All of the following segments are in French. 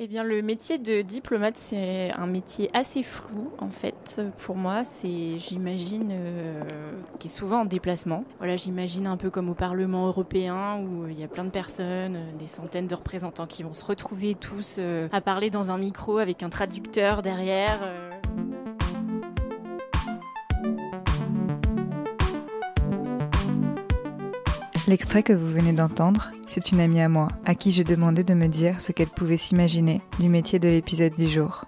Eh bien, le métier de diplomate, c'est un métier assez flou, en fait. Pour moi, c'est, j'imagine, euh, qui est souvent en déplacement. Voilà, j'imagine un peu comme au Parlement européen, où il y a plein de personnes, euh, des centaines de représentants qui vont se retrouver tous euh, à parler dans un micro avec un traducteur derrière. L'extrait que vous venez d'entendre, c'est une amie à moi, à qui j'ai demandé de me dire ce qu'elle pouvait s'imaginer du métier de l'épisode du jour.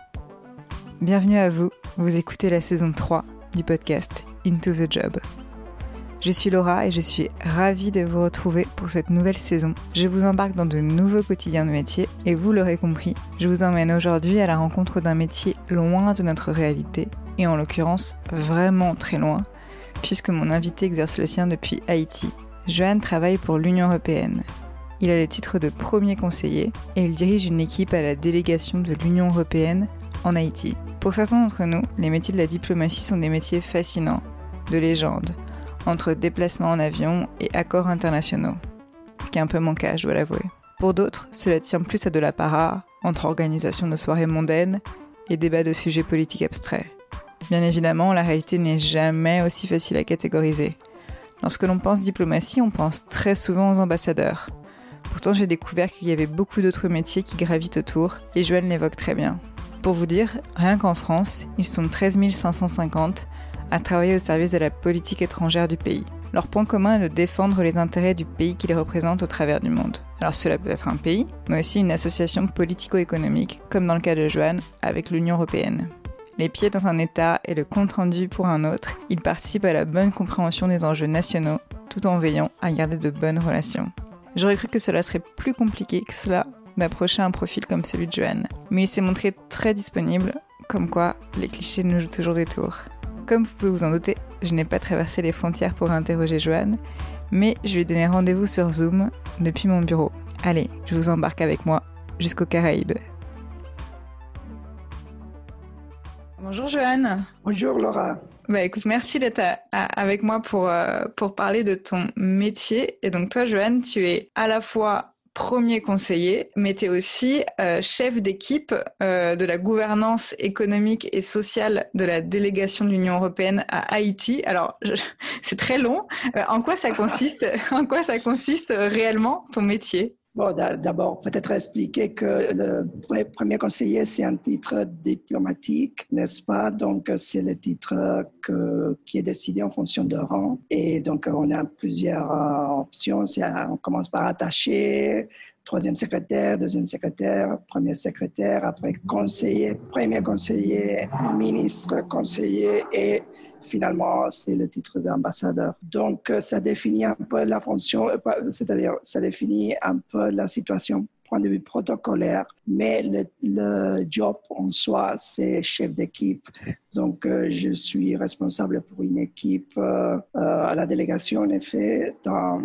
Bienvenue à vous, vous écoutez la saison 3 du podcast Into the Job. Je suis Laura et je suis ravie de vous retrouver pour cette nouvelle saison. Je vous embarque dans de nouveaux quotidiens de métier et vous l'aurez compris, je vous emmène aujourd'hui à la rencontre d'un métier loin de notre réalité et en l'occurrence vraiment très loin, puisque mon invité exerce le sien depuis Haïti Johan travaille pour l'Union européenne. Il a le titre de premier conseiller et il dirige une équipe à la délégation de l'Union européenne en Haïti. Pour certains d'entre nous, les métiers de la diplomatie sont des métiers fascinants, de légende, entre déplacements en avion et accords internationaux. Ce qui est un peu mon je dois l'avouer. Pour d'autres, cela tient plus à de la para, entre organisation de soirées mondaines et débats de sujets politiques abstraits. Bien évidemment, la réalité n'est jamais aussi facile à catégoriser. Lorsque l'on pense diplomatie, on pense très souvent aux ambassadeurs. Pourtant, j'ai découvert qu'il y avait beaucoup d'autres métiers qui gravitent autour, et Joël l'évoque très bien. Pour vous dire, rien qu'en France, ils sont 13 550 à travailler au service de la politique étrangère du pays. Leur point commun est de défendre les intérêts du pays qu'ils représentent au travers du monde. Alors cela peut être un pays, mais aussi une association politico-économique, comme dans le cas de Joanne avec l'Union européenne les pieds dans un État et le compte-rendu pour un autre, il participe à la bonne compréhension des enjeux nationaux tout en veillant à garder de bonnes relations. J'aurais cru que cela serait plus compliqué que cela d'approcher un profil comme celui de Joanne, mais il s'est montré très disponible, comme quoi les clichés nous jouent toujours des tours. Comme vous pouvez vous en douter, je n'ai pas traversé les frontières pour interroger Joanne, mais je lui ai donné rendez-vous sur Zoom depuis mon bureau. Allez, je vous embarque avec moi jusqu'aux Caraïbes. Bonjour Joanne. Bonjour Laura. Bah écoute, merci d'être avec moi pour, euh, pour parler de ton métier. Et donc toi Joanne, tu es à la fois premier conseiller, mais tu es aussi euh, chef d'équipe euh, de la gouvernance économique et sociale de la délégation de l'Union européenne à Haïti. Alors, c'est très long. en quoi ça consiste En quoi ça consiste réellement ton métier? Bon, d'abord, peut-être expliquer que le premier conseiller, c'est un titre diplomatique, n'est-ce pas? Donc, c'est le titre qui est décidé en fonction de rang. Et donc, on a plusieurs euh, options. On commence par attacher, troisième secrétaire, deuxième secrétaire, premier secrétaire, après conseiller, premier conseiller, ministre, conseiller et finalement c'est le titre d'ambassadeur. Donc ça définit un peu la fonction, euh, c'est-à-dire ça définit un peu la situation point de vue protocolaire, mais le, job en soi, c'est chef d'équipe. Donc, euh, je suis responsable pour une équipe euh, à la délégation, en effet, dans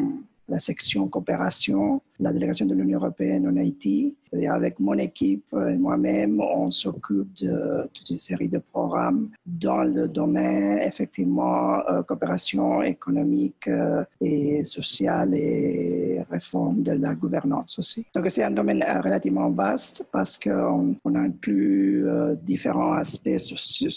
la section coopération, la délégation de l'Union européenne en Haïti. Avec mon équipe et moi-même, on s'occupe de toute une série de programmes dans le domaine, effectivement, euh, coopération économique euh, et sociale et réforme de la gouvernance aussi. Donc, c'est un domaine relativement vaste parce qu'on on inclut euh, différents aspects sociaux,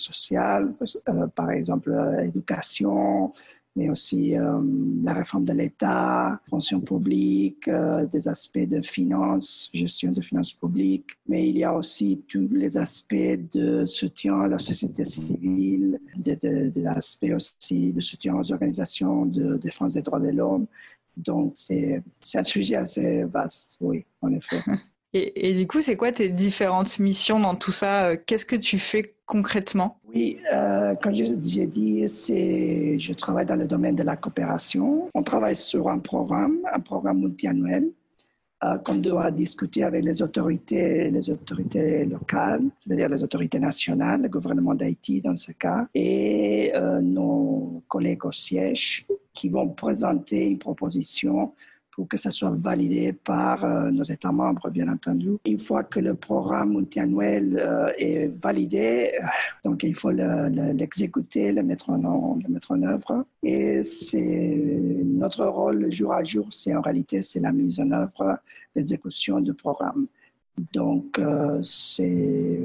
par exemple, éducation, mais aussi euh, la réforme de l'État, fonction publique, euh, des aspects de finances, gestion de finances publiques, mais il y a aussi tous les aspects de soutien à la société civile, des, aspects aussi de soutien aux organisations de défense des droits de l'homme. Donc, c'est un sujet assez vaste, oui, en effet. Et, et du coup, c'est quoi tes différentes missions dans tout ça? Qu'est-ce que tu fais concrètement? Oui, euh, comme j'ai dit, je travaille dans le domaine de la coopération. On travaille sur un programme, un programme multiannuel euh, qu'on doit discuter avec les autorités, les autorités locales, c'est-à-dire les autorités nationales, le gouvernement d'Haïti dans ce cas, et euh, nos collègues au siège qui vont présenter une proposition pour que ça soit validé par euh, nos États membres, bien entendu. Une fois que le programme multiannuel euh, est validé, euh, donc il faut l'exécuter, le, mettre en, le mettre en œuvre. Et c'est notre rôle jour à jour, c'est en réalité c'est la mise en œuvre, l'exécution du programme. Donc, c'est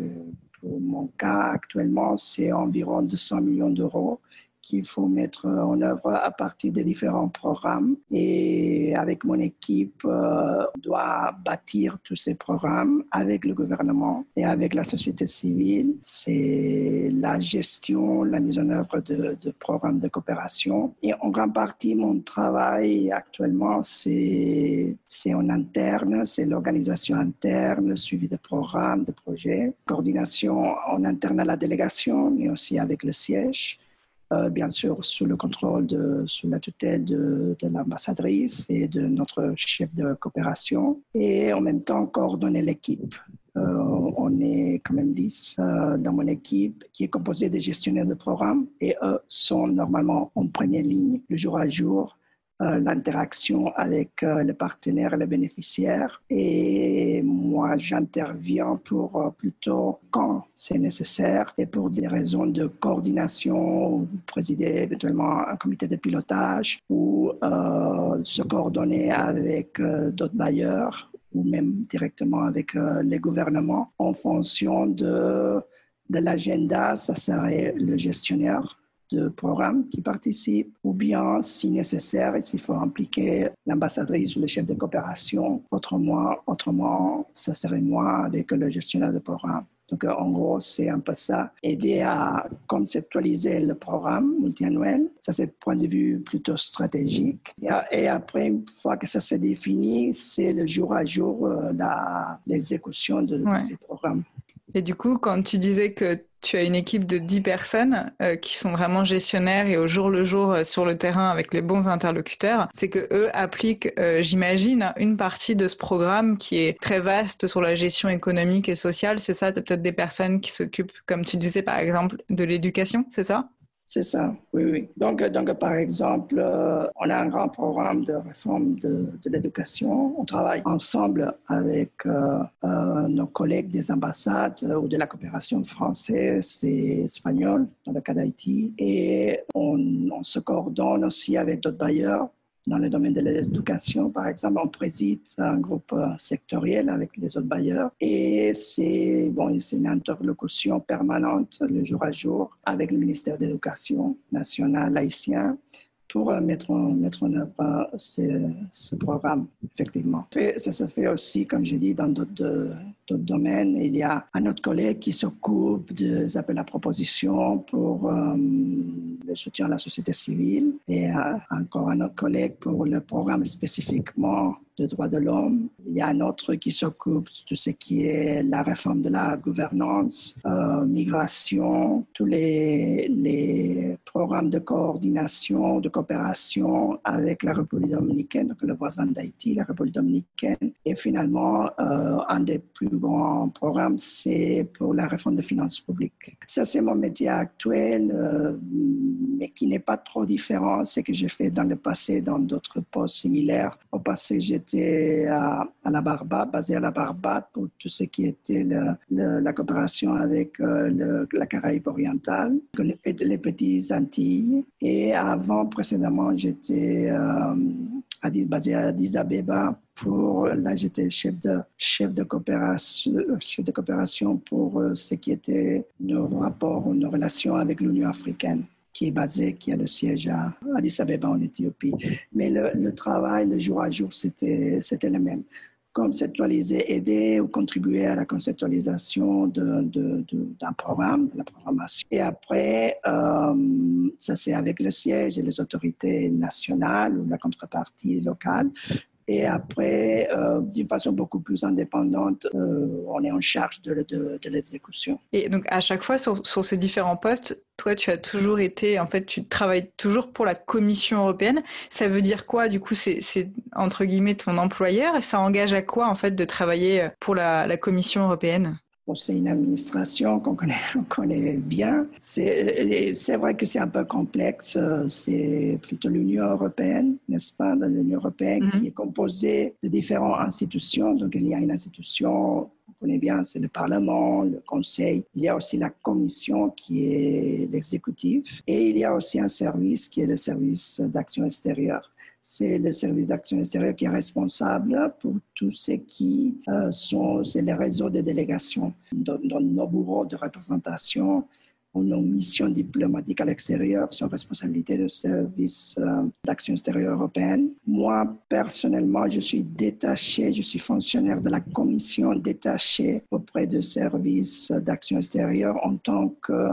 pour mon cas actuellement, c'est environ 200 millions d'euros qu'il faut mettre en œuvre à partir des différents programmes. Et avec mon équipe, euh, on doit bâtir tous ces programmes avec le gouvernement et avec la société civile. C'est la gestion, la mise en œuvre de, de, programmes de coopération. Et en grande partie, mon travail actuellement, c'est en interne, c'est l'organisation interne, le suivi de programmes, de projets, coordination en interne à la délégation, mais aussi avec le siège. Euh, bien sûr sous le contrôle, de, sous la tutelle de, l'ambassadrice et de notre chef de coopération, et en même temps coordonner l'équipe. Euh, on est quand même 10 euh, dans mon équipe qui est composée des gestionnaires de programme et eux sont normalement en première ligne le jour à jour l'interaction avec euh, les partenaires et les bénéficiaires. Et moi, j'interviens pour euh, plutôt quand c'est nécessaire et pour des raisons de coordination, présider éventuellement un comité de pilotage ou se coordonner avec d'autres bailleurs ou même directement avec les gouvernements en fonction de, de l'agenda, ça serait le gestionnaire de programmes qui participent, ou bien, si nécessaire, s'il faut impliquer l'ambassadrice ou le chef de coopération, autrement, autrement, ça serait moi avec le gestionnaire de programme. Donc, en gros, c'est un peu ça, aider à conceptualiser le programme multiannuel. Ça, c'est point de vue plutôt stratégique. Et, après, une fois que ça s'est défini, c'est le jour à jour euh, l'exécution de ces programmes. Et du coup, quand tu disais que tu as une équipe de 10 personnes euh, qui sont vraiment gestionnaires et au jour le jour euh, sur le terrain avec les bons interlocuteurs, c'est que eux appliquent, euh, j'imagine, une partie de ce programme qui est très vaste sur la gestion économique et sociale. C'est ça, tu as peut-être des personnes qui s'occupent, comme tu disais par exemple, de l'éducation, c'est ça? C'est ça, oui, oui. Donc, donc par exemple, euh, on a un grand programme de réforme de, l'éducation. On travaille ensemble avec euh, euh, nos collègues des ambassades ou de la coopération française et espagnole dans le cas d'Haïti. Et on se coordonne aussi avec d'autres bailleurs dans le domaine de l'éducation, par exemple, on préside un groupe euh, sectoriel avec les autres bailleurs et c'est bon, une interlocution permanente le jour à jour avec le ministère de l'Éducation nationale haïtien pour euh, mettre en, mettre en œuvre euh, ce, programme, effectivement. Ça se fait aussi, comme j'ai dit, dans d'autres domaines. Il y a un autre collègue qui s'occupe des appels à proposition pour euh, le soutien à la société civile et encore un autre collègue pour le programme spécifiquement de droits de l'homme. Il y a un autre qui s'occupe de tout ce qui est la réforme de la gouvernance, euh, migration, tous les, les, programmes de coordination, de coopération avec la République dominicaine, donc le voisin d'Haïti, la République dominicaine. Et finalement, euh, un des plus grands programmes, c'est pour la réforme des finances publiques. Ça, c'est mon métier actuel, euh, mais qui n'est pas trop différent de ce que j'ai fait dans le passé dans d'autres postes similaires. Au passé, j'étais à, la Barbade, basé à la Barbade pour tout ce qui était la coopération avec euh, la Caraïbe orientale, les, petites Antilles. Et avant, précédemment, j'étais euh, basé à Addis Abeba pour là j'étais chef de chef de coopération chef de coopération pour euh, ce qui était nos rapports ou nos relations avec l'Union africaine qui est basé, qui a le siège à Addis Abeba en Éthiopie. Mais le, travail, le jour à jour, c'était le même. Conceptualiser, aider ou contribuer à la conceptualisation d'un de, de, programme, de la programmation. Et après, euh, ça c'est avec le siège et les autorités nationales ou la contrepartie locale et après, euh, d'une façon beaucoup plus indépendante, euh, on est en charge de, l'exécution. Et donc, à chaque fois, sur, ces différents postes, toi, tu as toujours été, en fait, tu travailles toujours pour la Commission européenne. Ça veut dire quoi, du coup, c'est entre guillemets ton employeur? Et ça engage à quoi, en fait, de travailler pour la Commission européenne? C'est une administration qu'on connaît, connaît, bien. C'est vrai que c'est un peu complexe. C'est plutôt l'Union européenne, n'est-ce pas? L'Union européenne qui mhm. est composée de différentes institutions. Donc, il y a une institution on connaît bien, c'est le Parlement, le Conseil. Il y a aussi la Commission qui est l'exécutif. Et il y a aussi un service qui est le service d'action extérieure. C'est le service d'action extérieure qui est responsable pour tout ce qui euh, sont, c'est les réseaux de délégation dans, nos bureaux de représentation ou nos missions diplomatiques à l'extérieur sont responsabilité du service euh, d'action extérieure européenne. Moi, personnellement, je suis détaché, je suis fonctionnaire de la commission détachée auprès du service d'action extérieure en tant que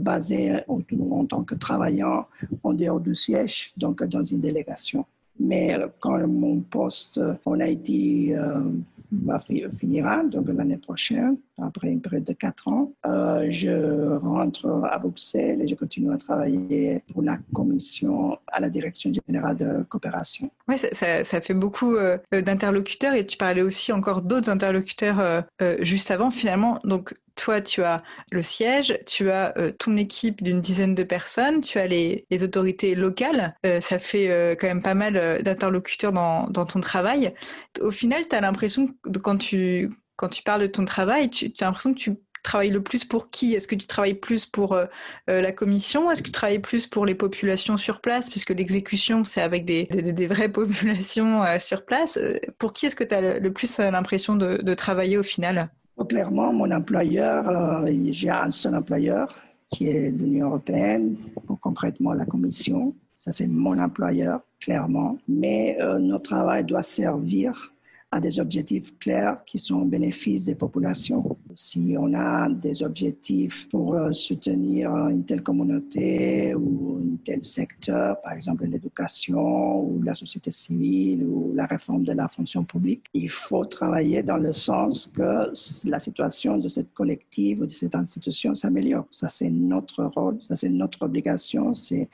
basé en, en, tant que travaillant en dehors du siège, donc dans une délégation. Mais quand mon poste en Haïti euh, finira, donc l'année prochaine, après une période de quatre ans, euh, je rentre à Bruxelles et je continue à travailler pour la commission à la direction générale de coopération. Oui, ça, ça, fait beaucoup d'interlocuteurs et tu parlais aussi encore d'autres interlocuteurs juste avant. Finalement, donc toi, tu as le siège, tu as euh, ton équipe d'une dizaine de personnes, tu as les, autorités locales. Euh, ça fait euh, quand même pas mal d'interlocuteurs dans, ton travail. Au final, tu as l'impression, quand tu, quand tu parles de ton travail, tu as l'impression que tu travailles le plus pour qui? Est-ce que tu travailles plus pour la commission? Est-ce que tu travailles plus pour les populations sur place? Puisque l'exécution, c'est avec des, des, vraies populations sur place. Pour qui est-ce que tu as le plus l'impression de travailler au final? Clairement, mon employeur, euh, j'ai un seul employeur qui est l'Union européenne, ou concrètement la Commission. Ça, c'est mon employeur, clairement. Mais euh, notre travail doit servir à des objectifs clairs qui sont au bénéfice des populations. Si on a des objectifs pour euh, soutenir une telle communauté ou un tel secteur, par exemple l'éducation ou la société civile ou la réforme de la fonction publique, il faut travailler dans le sens que la situation de cette collective ou de cette institution s'améliore. Ça, c'est notre rôle, ça, c'est notre obligation, c'est,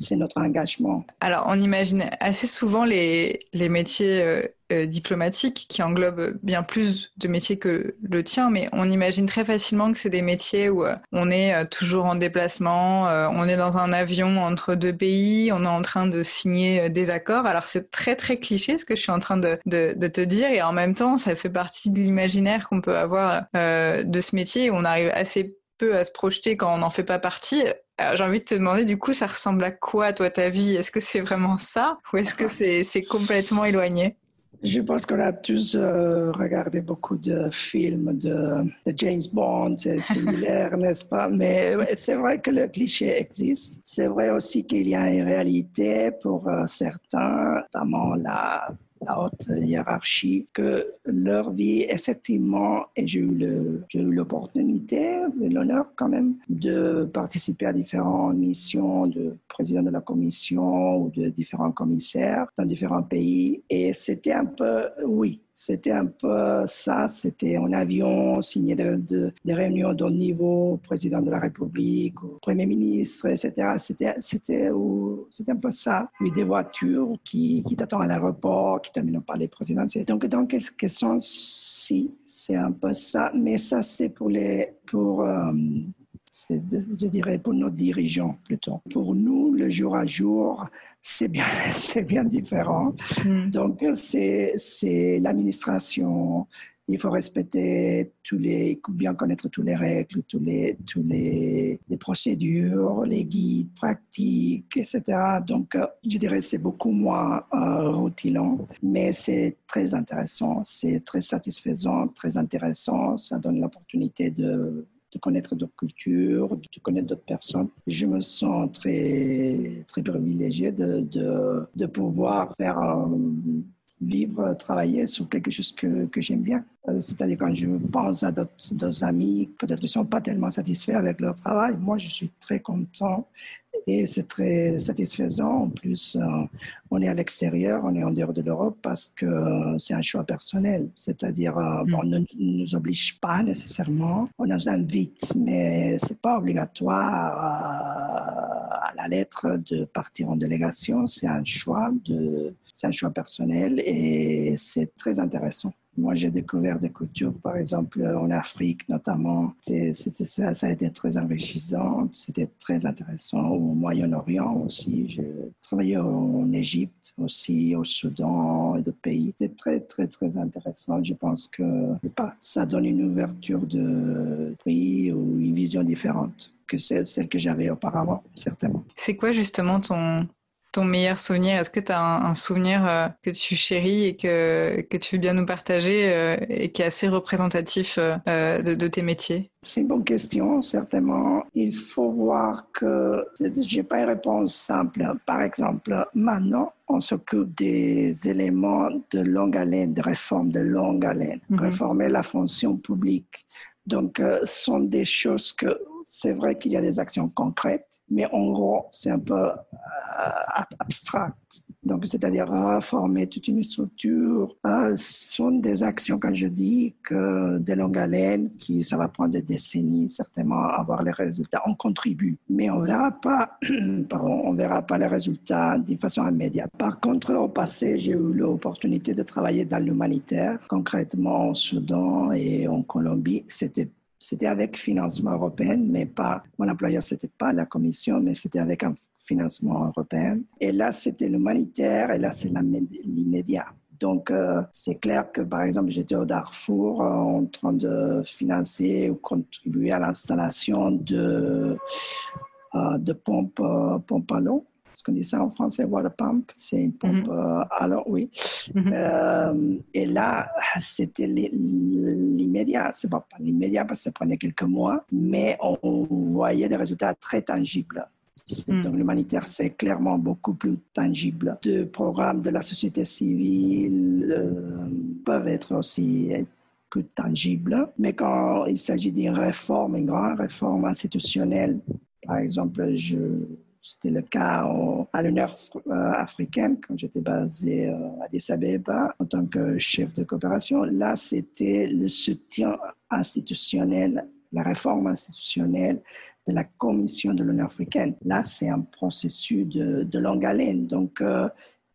c'est notre engagement. Alors, on imagine assez souvent les, les métiers euh, euh, diplomatique qui englobe bien plus de métiers que le tien, mais on imagine très facilement que c'est des métiers où euh, on est toujours en déplacement, on est dans un avion entre deux pays, on est en train de signer des accords. Alors c'est très très cliché ce que je suis en train de, de, de te dire et en même temps ça fait partie de l'imaginaire qu'on peut avoir de ce métier. On arrive assez peu à se projeter quand on n'en fait pas partie. J'ai envie de te demander, du coup, ça ressemble à quoi, toi, ta vie? Est-ce que c'est vraiment ça? Ou est-ce que c'est complètement éloigné? Je pense qu'on a tous euh, regardé beaucoup de films de, James Bond, c'est similaire, n'est-ce pas? Mais c'est vrai que le cliché existe. C'est vrai aussi qu'il y a une réalité pour euh, certains, notamment la la haute hiérarchie, que leur vie, effectivement, et j'ai eu l'opportunité, l'honneur quand même, de participer à différentes missions de président de la commission ou de différents commissaires dans différents pays. Et c'était un peu, oui, c'était un peu ça. C'était en avion, signé des réunions de niveau, président de la République, premier ministre, etc. C'était, un peu ça. Puis des voitures qui, qui t'attendent à l'aéroport, qui terminent par les présidents. Donc, dans quel sens, si, c'est un peu ça. Mais ça, c'est pour les, pour, euh, je dirais pour nos dirigeants plutôt. Pour nous, le jour à jour, c'est bien, c'est bien différent. Hmm. Donc, c'est, c'est l'administration. Il faut respecter tous les, bien connaître toutes les règles, tous les, tous les, les procédures, les guides pratiques, etc. Donc, je dirais c'est beaucoup moins euh, mais c'est très intéressant, c'est très satisfaisant, très intéressant. Ça donne l'opportunité de de connaître d'autres cultures, de connaître d'autres personnes. Je me sens très, très privilégié de, de, de pouvoir faire euh, vivre, travailler sur quelque chose que, que j'aime bien. Euh, c'est-à-dire quand je pense à d'autres amis, peut-être qu'ils ne sont pas tellement satisfaits avec leur travail. Moi, je suis très content et c'est très satisfaisant. En plus, euh, on est à l'extérieur, on est en dehors de l'Europe parce que euh, c'est un choix personnel. C'est-à-dire, mm. on ne nous oblige pas nécessairement, on nous invite, mais c'est pas obligatoire à la lettre de partir en délégation. C'est un choix de, c'est un choix personnel et c'est très intéressant. Moi, j'ai découvert des cultures, par exemple, en Afrique notamment. Ça, ça, a été très enrichissant, c'était très intéressant. Au Moyen-Orient aussi, j'ai travaillé en Égypte aussi, au Soudan et d'autres pays. C'était très, très, très intéressant. Je pense que pas, ça donne une ouverture de pays ou une vision différente que celle que j'avais auparavant, certainement. C'est quoi justement ton, ton meilleur souvenir? Est-ce que tu as un, souvenir euh, que tu chéris et que, que tu veux bien nous partager euh, et qui est assez représentatif euh, de, de, tes métiers? C'est une bonne question, certainement. Il faut voir que je n'ai pas une réponse simple. Par exemple, maintenant, on s'occupe des éléments de longue haleine, de réforme de longue haleine, mhm. réformer la fonction publique. Donc, ce sont des choses que c'est vrai qu'il y a des actions concrètes, mais en gros, c'est un peu euh, abstract. Donc, c'est-à-dire reformer toute une structure. Euh, sont des actions, quand je dis que de longue haleine, qui ça va prendre des décennies certainement à avoir les résultats. On contribue, mais on verra pas, pardon, on verra pas les résultats d'une façon immédiate. Par contre, au passé, j'ai eu l'opportunité de travailler dans l'humanitaire, concrètement au Soudan et en Colombie. C'était c'était avec financement européen, mais pas, mon employeur, c'était pas la commission, mais c'était avec un financement européen. Et là, c'était l'humanitaire et là, c'est l'immédiat. Donc, euh, c'est clair que, par exemple, j'étais au Darfour euh, en train de financer ou contribuer à l'installation de, euh, de pompes, pompes à l'eau ce qu'on dit ça en français, water pump, c'est une pompe mhm. euh, alors oui. Mhm. Euh, et là, c'était l'immédiat. C'est pas, pas l'immédiat parce que ça prenait quelques mois, mais on voyait des résultats très tangibles. Mhm. Donc l'humanitaire, c'est clairement beaucoup plus tangible. De programmes de la société civile euh, peuvent être aussi plus tangibles, mais quand il s'agit d'une réforme, une grande réforme institutionnelle, par exemple, je c'était le cas à l'Union euh, africaine quand j'étais basé euh, à Addis Abeba en tant que chef de coopération. Là, c'était le soutien institutionnel, la réforme institutionnelle de la Commission de l'Union africaine. Là, c'est un processus de, longue haleine. Donc, euh,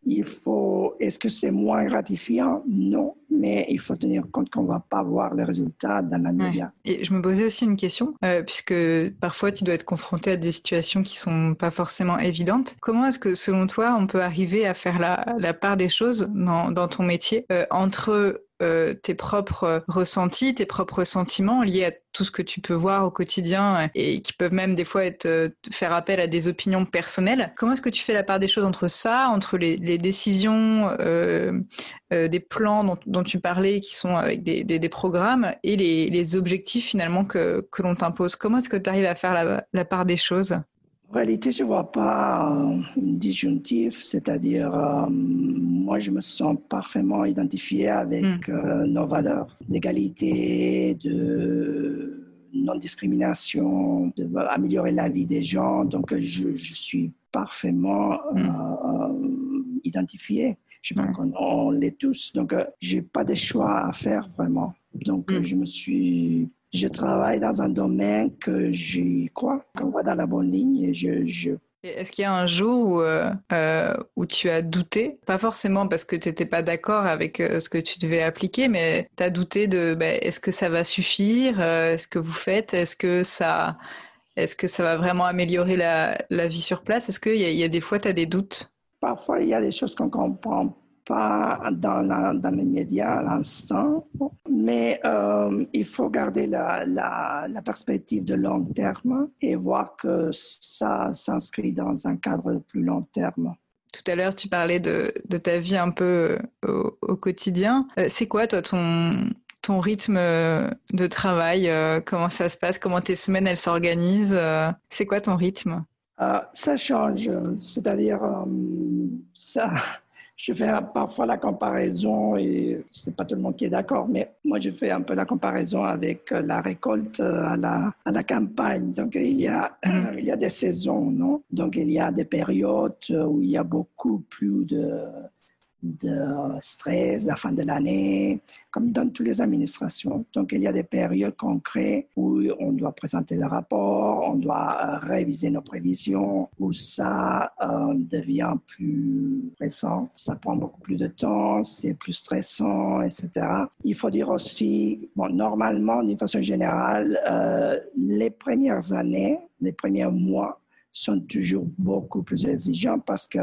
il faut, est-ce que c'est moins gratifiant? Non, mais il faut tenir compte qu'on ne va pas voir les résultats dans la média. Et je me posais aussi une question, euh, puisque parfois tu dois être confronté à des situations qui sont pas forcément évidentes. Comment est-ce que, selon toi, on peut arriver à faire la, part des choses dans, dans ton métier euh, entre euh, tes propres ressentis, tes propres sentiments liés à tout ce que tu peux voir au quotidien et qui peuvent même des fois être euh, faire appel à des opinions personnelles. Comment est-ce que tu fais la part des choses entre ça, entre les, décisions, euh, des plans dont, tu parlais qui sont avec des, programmes et les, objectifs finalement que, l'on t'impose? Comment est-ce que tu arrives à faire la part des choses? En réalité, je ne vois pas un disjonctif, c'est-à-dire, euh, moi, je me sens parfaitement identifié avec hmm. euh, nos valeurs d'égalité, de non-discrimination, d'améliorer la vie des gens. Donc, je, suis parfaitement hmm. euh, identifié. Je pense qu'on l'est tous. Donc, je n'ai pas de choix à faire vraiment. Donc, hmm. je me suis je travaille dans un domaine que j'y crois, qu'on va dans la bonne ligne. je, Est-ce qu'il y a un jour où, euh, euh, où tu as douté? Pas forcément parce que tu n'étais pas d'accord avec euh, ce que tu devais appliquer, mais tu as douté de ben, est-ce que ça va suffire? Est-ce que vous faites? Est-ce que ça... Est-ce que ça va vraiment améliorer la, la vie sur place? Est-ce qu'il y, y, a des fois, tu as des doutes? Parfois, il y a des choses qu'on comprend pas dans, dans les médias à l'instant, mais euh, il faut garder la, la, la, perspective de long terme et voir que ça s'inscrit dans un cadre plus long terme. Tout à l'heure, tu parlais de, de, ta vie un peu euh, au, quotidien. Euh, c'est quoi, toi, ton, ton rythme de travail Comment ça se passe Comment tes semaines, elles s'organisent C'est quoi ton rythme? Ça change, c'est-à-dire ça je fais parfois la comparaison, et c'est pas tout le monde qui est d'accord, mais moi je fais un peu la comparaison avec la récolte à la, à la campagne. Donc il y, a, il y a des saisons, non? Donc il y a des périodes où il y a beaucoup plus de de stress, la fin de l'année, comme dans toutes les administrations. Donc, il y a des périodes concrètes où on doit présenter des rapports, on doit euh, réviser nos prévisions, où ça euh, devient plus récent. Ça prend beaucoup plus de temps, c'est plus stressant, etc. Il faut dire aussi, bon, normalement, d'une façon générale, euh, les premières années, les premiers mois sont toujours beaucoup plus exigeants parce que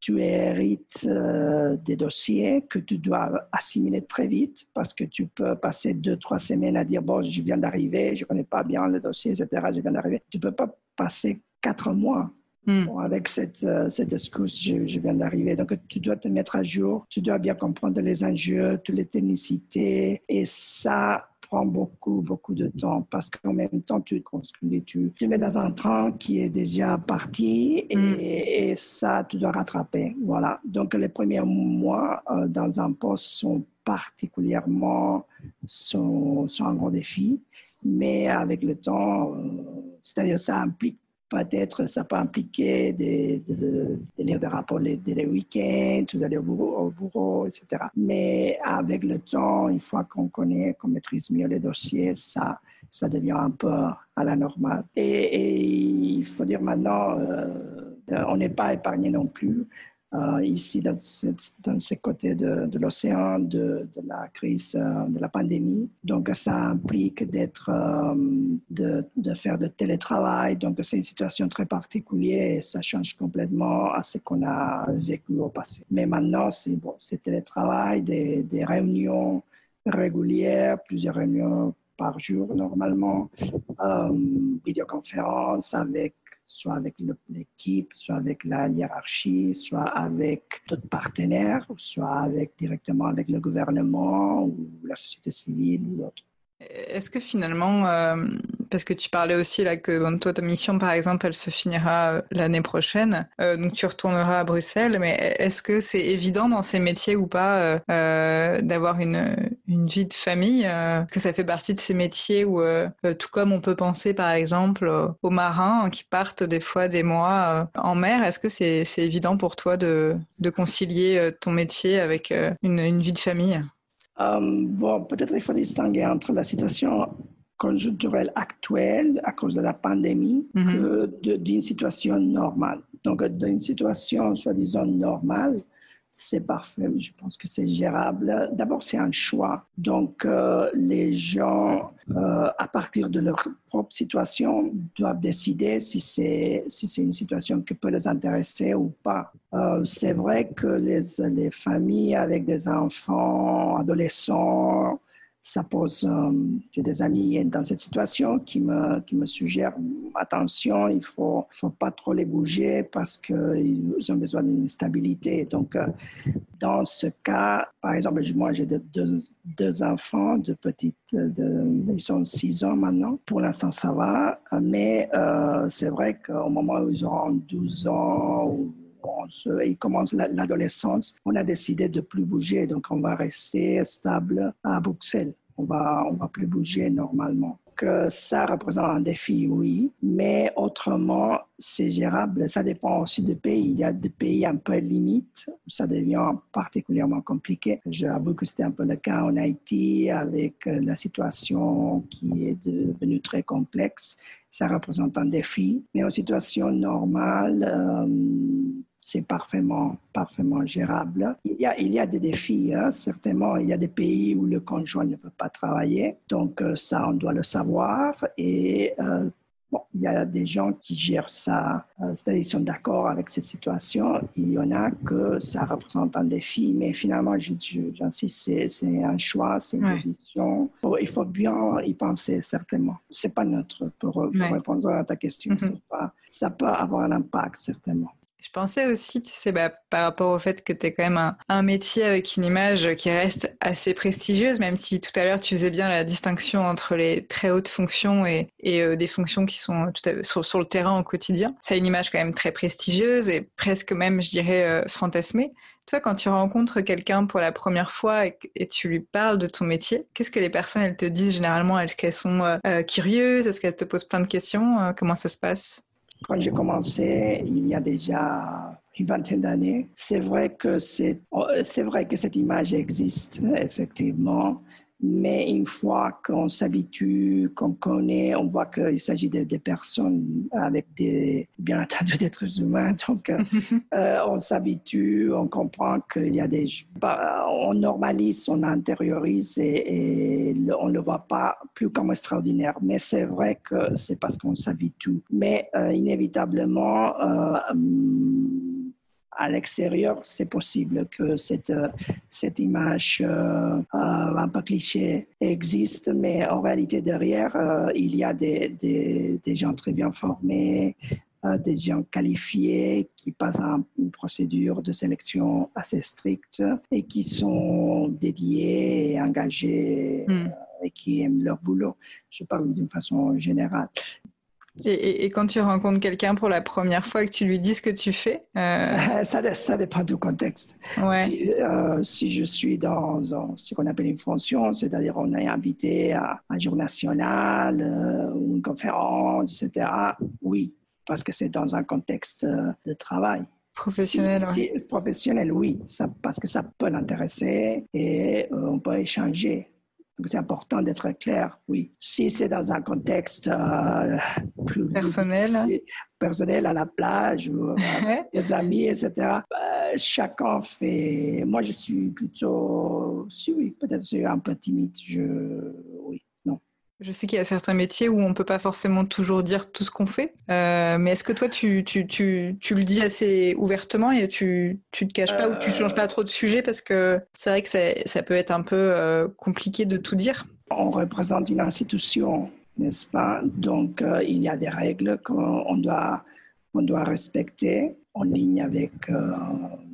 tu hérites euh, des dossiers que tu dois assimiler très vite parce que tu peux passer deux, trois semaines à dire, bon, je viens d'arriver, je ne connais pas bien le dossier, etc., je viens d'arriver. Tu ne peux pas passer quatre mois Hmm. avec cette, euh, cette excuse, je, je viens d'arriver. Donc, tu dois te mettre à jour, tu dois bien comprendre les enjeux, toutes les technicités. Et ça, prend beaucoup, beaucoup de temps parce qu'en même temps, tu construis, tu, tu mets dans un train qui est déjà parti et, et ça, tu dois rattraper. Voilà. Donc, les premiers mois euh, dans un poste sont particulièrement sont, sont un grand défi, mais avec le temps, euh, c'est-à-dire ça implique peut-être ça peut impliquer de, de, lire des rapports les, les week-ends, d'aller au bureau, au bureau, etc. Mais avec le temps, une fois qu'on connaît, qu'on maîtrise mieux les dossiers, ça, ça devient un peu à la normale. Et, il faut dire maintenant, euh, on n'est pas épargné non plus. Euh, ici dans, dans, ces côtés de, l'océan, de, la crise euh, de la pandémie. Donc ça implique d'être, euh, de, faire de télétravail. Donc c'est une situation très particulière et ça change complètement à ce qu'on a vécu au passé. Mais maintenant, c'est bon, c'est télétravail, des, des réunions régulières, plusieurs réunions par jour normalement, euh, vidéoconférence avec soit avec l'équipe, soit avec la hiérarchie, soit avec d'autres partenaires, soit directement avec le gouvernement ou la société civile ou d'autres. Est-ce que finalement, euh, parce que tu parlais aussi là que bon, toi ta mission par exemple elle se finira euh, l'année prochaine, euh, donc tu retourneras à Bruxelles, mais est-ce que c'est évident dans ces métiers ou pas d'avoir une, une, vie de famille, que ça fait partie de ces métiers où tout comme on peut penser par exemple aux marins qui partent des fois des mois en mer, est-ce que c'est évident pour toi de, de concilier ton métier avec une, une vie de famille? Euh, bon, peut-être il faut distinguer entre la situation conjoncturelle actuelle à cause de la pandémie mm d'une situation normale. Donc, d'une situation soi-disant normale, c'est parfait. Je pense que c'est gérable. D'abord, c'est un choix. Donc, euh, les gens, euh, à partir de leur propre situation, doivent décider si c'est si c'est une situation qui peut les intéresser ou pas. Euh, c'est vrai que les, les familles avec des enfants, adolescents, ça pose. Euh, j'ai des amis dans cette situation qui me, qui me suggèrent attention, il ne faut, faut pas trop les bouger parce qu'ils ont besoin d'une stabilité. Donc, euh, dans ce cas, par exemple, moi j'ai deux, deux, enfants, deux petites, de, ils sont 6 ans maintenant. Pour l'instant, ça va, mais euh, c'est vrai qu'au moment où ils auront 12 ans ou ils commencent l'adolescence, on a décidé de plus bouger, donc on va rester stable à Bruxelles. On va, on va plus bouger normalement. Que ça représente un défi, oui, mais autrement, c'est gérable. Ça dépend aussi des pays. Il y a des pays un peu limites ça devient particulièrement compliqué. J'avoue que c'était un peu le cas en Haïti avec la situation qui est devenue très complexe. Ça représente un défi, mais en situation normale, euh, c'est parfaitement, parfaitement gérable. Il y a, il y a des défis, hein. certainement. Il y a des pays où le conjoint ne peut pas travailler, donc euh, ça, on doit le savoir. Et euh, bon, il y a des gens qui gèrent ça, euh, c'est-à-dire ils sont d'accord avec cette situation. Il y en a que ça représente un défi, mais finalement, j'insiste, c'est un choix, c'est une décision. il faut bien y penser, certainement. C'est pas notre, pour, répondre à ta question, mm-hmm. pas, ça peut avoir un impact, certainement. Je pensais aussi, tu sais, bah, par rapport au fait que tu es quand même un, métier avec une image qui reste assez prestigieuse, même si tout à l'heure tu faisais bien la distinction entre les très hautes fonctions et, euh, des fonctions qui sont sur, le terrain au quotidien. C'est une image quand même très prestigieuse et presque même, je dirais, euh, fantasmée. Toi, quand tu rencontres quelqu'un pour la première fois et, tu lui parles de ton métier, qu'est-ce que les personnes elles te disent généralement? Est-ce qu'elles sont euh, curieuses? Est-ce qu'elles te posent plein de questions? Comment ça se passe? Quand j'ai commencé, il y a déjà une vingtaine d'années, c'est vrai que c'est, c'est vrai que cette image existe, effectivement. Mais une fois qu'on s'habitue, qu'on connaît, on voit qu'il s'agit de, des personnes avec des, bien entendu, d'êtres humains. Donc, euh, euh, on s'habitue, on comprend qu'il y a des, bah, on normalise, on intériorise et, on ne le voit pas plus comme extraordinaire. Mais c'est vrai que c'est parce qu'on s'habitue. Mais euh, inévitablement, à l'extérieur, c'est possible que cette, cette image euh, euh, un peu cliché existe, mais en réalité, derrière, euh, il y a des, des, des, gens très bien formés, des gens qualifiés qui passent une procédure de sélection assez stricte et qui sont dédiés et engagés hmm. et qui aiment leur boulot. Je parle d'une façon générale. Et, quand tu rencontres quelqu'un pour la première fois et que tu lui dis ce que tu fais euh, ça, ça, dépend du contexte. Si, euh, si, je suis dans, ce qu'on appelle une fonction, c'est-à-dire on est invité à un jour national euh, ou une conférence, etc., oui, parce que c'est dans un contexte de travail. Professionnel, Professionnel, oui, ça, parce que ça peut l'intéresser et on peut échanger c'est important d'être clair, oui. Si c'est dans un contexte euh, plus personnel, personnel à la plage ou euh, des amis, etc. Bah, chacun fait. Moi, je suis plutôt, si oui, peut-être un peu timide. Je. Je sais qu'il y a certains métiers où on ne peut pas forcément toujours dire tout ce qu'on fait, euh, mais est-ce que toi, tu, tu, tu, tu, le dis assez ouvertement et tu ne te caches pas ou tu ne changes pas trop de sujet parce que c'est vrai que ça peut être un peu euh, compliqué de tout dire? On représente une institution, n'est-ce pas? Donc, euh, il y a des règles qu'on doit, on doit respecter en ligne avec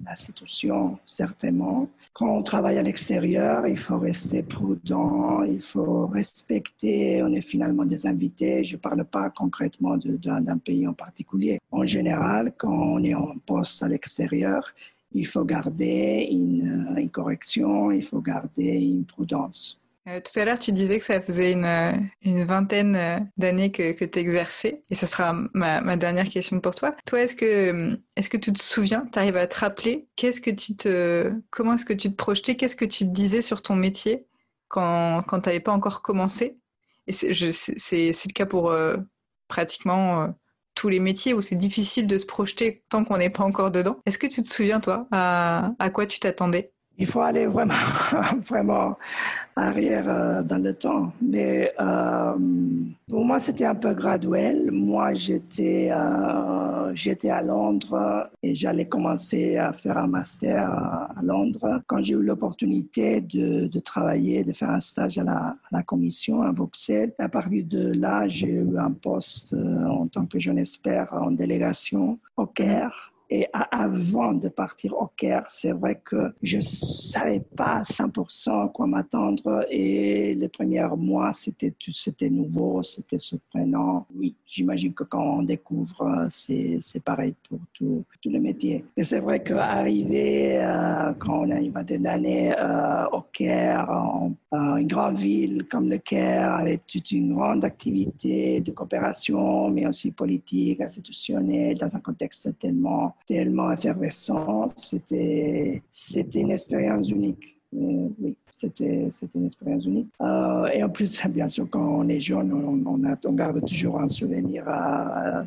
l'institution, certainement. Quand on travaille à l'extérieur, il faut rester prudent, il faut respecter, on est finalement des invités. Je ne parle pas concrètement d'un pays en particulier. En général, quand on est en poste à l'extérieur, il faut garder une, une correction, il faut garder une prudence. Euh, tout à l'heure, tu disais que ça faisait une, euh, vingtaine euh, d'années que, tu exerçais, et ça sera ma, dernière question pour toi. Toi, est-ce que, est-ce que tu te souviens, tu arrives à te rappeler, qu'est-ce que tu te, comment est-ce que tu te projetais, qu'est-ce que tu te disais sur ton métier quand, quand tu n'avais pas encore commencé? Et c'est, le cas pour pratiquement tous les métiers où c'est difficile de se projeter tant qu'on n'est pas encore dedans. Est-ce que tu te souviens, toi, à quoi tu t'attendais? Il faut aller vraiment, vraiment arrière euh, dans le temps. Mais euh, pour moi, c'était un peu graduel. Moi, j'étais euh, j'étais à Londres et j'allais commencer à faire un master à, Londres. Quand j'ai eu l'opportunité de, travailler, de faire un stage à la, à la, commission à Bruxelles, à partir de là, j'ai eu un poste en tant que jeune expert en délégation au Caire. Et avant de partir au Caire, c'est vrai que je savais pas à 100% quoi m'attendre. Et les premiers mois, c'était c'était nouveau, c'était surprenant. Oui, j'imagine que quand on découvre, c'est pareil pour tout, tout le métier. Et c'est vrai qu'arriver, euh, quand on a une vingtaine d'années euh, au Caire, en, une grande ville comme le Caire, avec toute une grande activité de coopération, mais aussi politique, institutionnelle, dans un contexte tellement tellement effervescent. C'était, c'était une expérience unique. Euh, oui, c'était, c'était une expérience unique. Euh, et en plus, bien sûr, quand on est jeune, on, on, garde toujours un souvenir euh,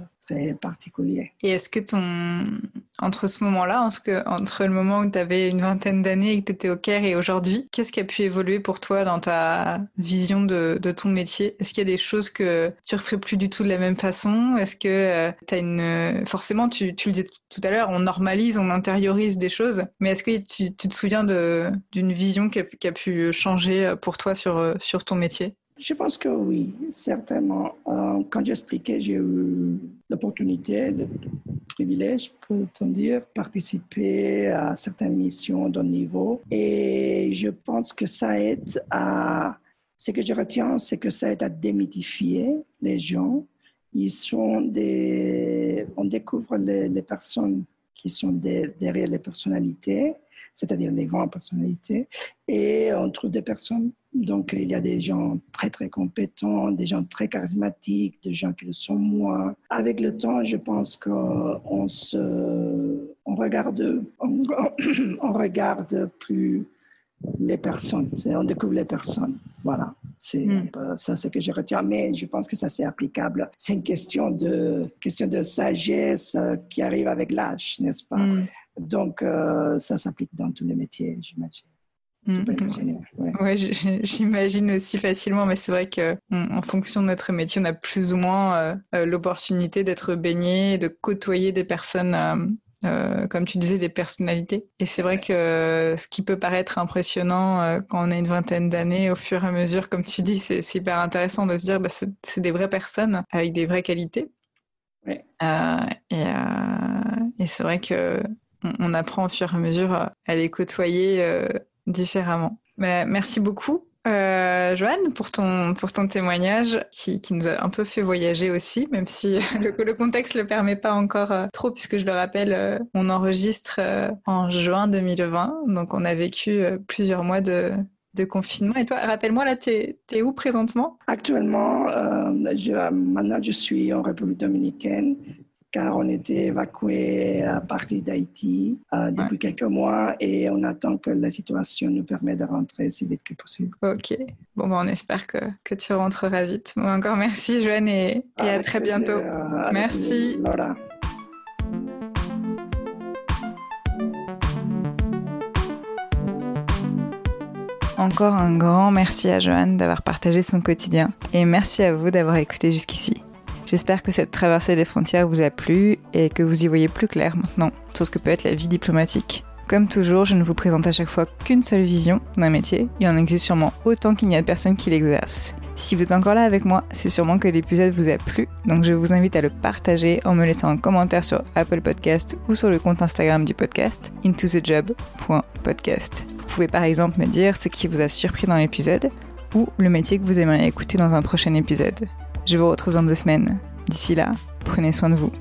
particulier. Et est-ce que ton, entre ce moment-là, entre le moment où tu avais une vingtaine d'années et que tu étais au Caire et aujourd'hui, qu'est-ce qui a pu évoluer pour toi dans ta vision de, ton métier? Est-ce qu'il y a des choses que tu referais plus du tout de la même façon? Est-ce que euh, tu as une... Forcément, tu, tu, le disais tout à l'heure, on normalise, on intériorise des choses, mais est-ce que tu, te souviens d'une vision qui a, qui a, pu changer pour toi sur, sur ton métier? Je pense que oui, certainement. Euh, quand j'expliquais, j'ai eu l'opportunité, le privilège, peut-on dire, participer à certaines missions de niveau. Et je pense que ça aide à... Ce que je retiens, c'est que ça aide à démythifier les gens. Ils sont des... On découvre les personnes qui sont derrière les personnalités, c'est-à-dire les grandes personnalités, et on trouve des personnes donc, il y a des gens très, très compétents, des gens très charismatiques, des gens qui le sont moins. Avec le temps, je pense qu'on se, on regarde, on, regarde plus les personnes, on découvre les personnes. Voilà, c'est hmm. ça ce que je retiens, mais je pense que ça c'est applicable. C'est une question de, question de sagesse euh, qui arrive avec l'âge, n'est-ce pas? Hmm. Donc, euh, ça s'applique dans tous les métiers, j'imagine. Mm. Ouais, j'imagine aussi facilement, mais c'est vrai que en fonction de notre métier, on a plus ou moins euh, euh, l'opportunité d'être baigné, de côtoyer des personnes, euh, comme tu disais, des personnalités. Et c'est vrai que ce qui peut paraître impressionnant quand on a une vingtaine d'années, au fur et à mesure, comme tu dis, c'est hyper intéressant de se dire, bah, c'est des vraies personnes avec des vraies qualités. et, et c'est vrai que on, apprend au fur et à mesure à les côtoyer différemment. Mais merci beaucoup euh, Joanne, pour ton, témoignage qui, nous a un peu fait voyager aussi, même si le, contexte ne le permet pas encore euh, trop, puisque je le rappelle, euh, on enregistre en juin 2020, donc on a vécu plusieurs mois de, confinement. Et toi, rappelle-moi, là, tu es, où présentement? Actuellement, maintenant, je suis en République dominicaine car on était évacué à partir d'Haïti euh, depuis quelques mois et on attend que la situation nous permette de rentrer si vite que possible. Ok, bon, ben, on espère que, que tu rentreras vite. encore merci Joanne et, et à très bientôt. merci. Voilà. Encore un grand merci à Joanne d'avoir partagé son quotidien et merci à vous d'avoir écouté jusqu'ici. J'espère que cette traversée des frontières vous a plu et que vous y voyez plus clair maintenant sur ce que peut être la vie diplomatique. Comme toujours, je ne vous présente à chaque fois qu'une seule vision d'un métier. Il en existe sûrement autant qu'il n'y a de personnes qui l'exercent. Si vous êtes encore là avec moi, c'est sûrement que l'épisode vous a plu, donc je vous invite à le partager en me laissant un commentaire sur Apple Podcast ou sur le compte Instagram du podcast, intothejob.podcast. Vous pouvez par exemple me dire ce qui vous a surpris dans l'épisode ou le métier que vous aimeriez écouter dans un prochain épisode. Je vous retrouve dans deux semaines. D'ici là, prenez soin de vous.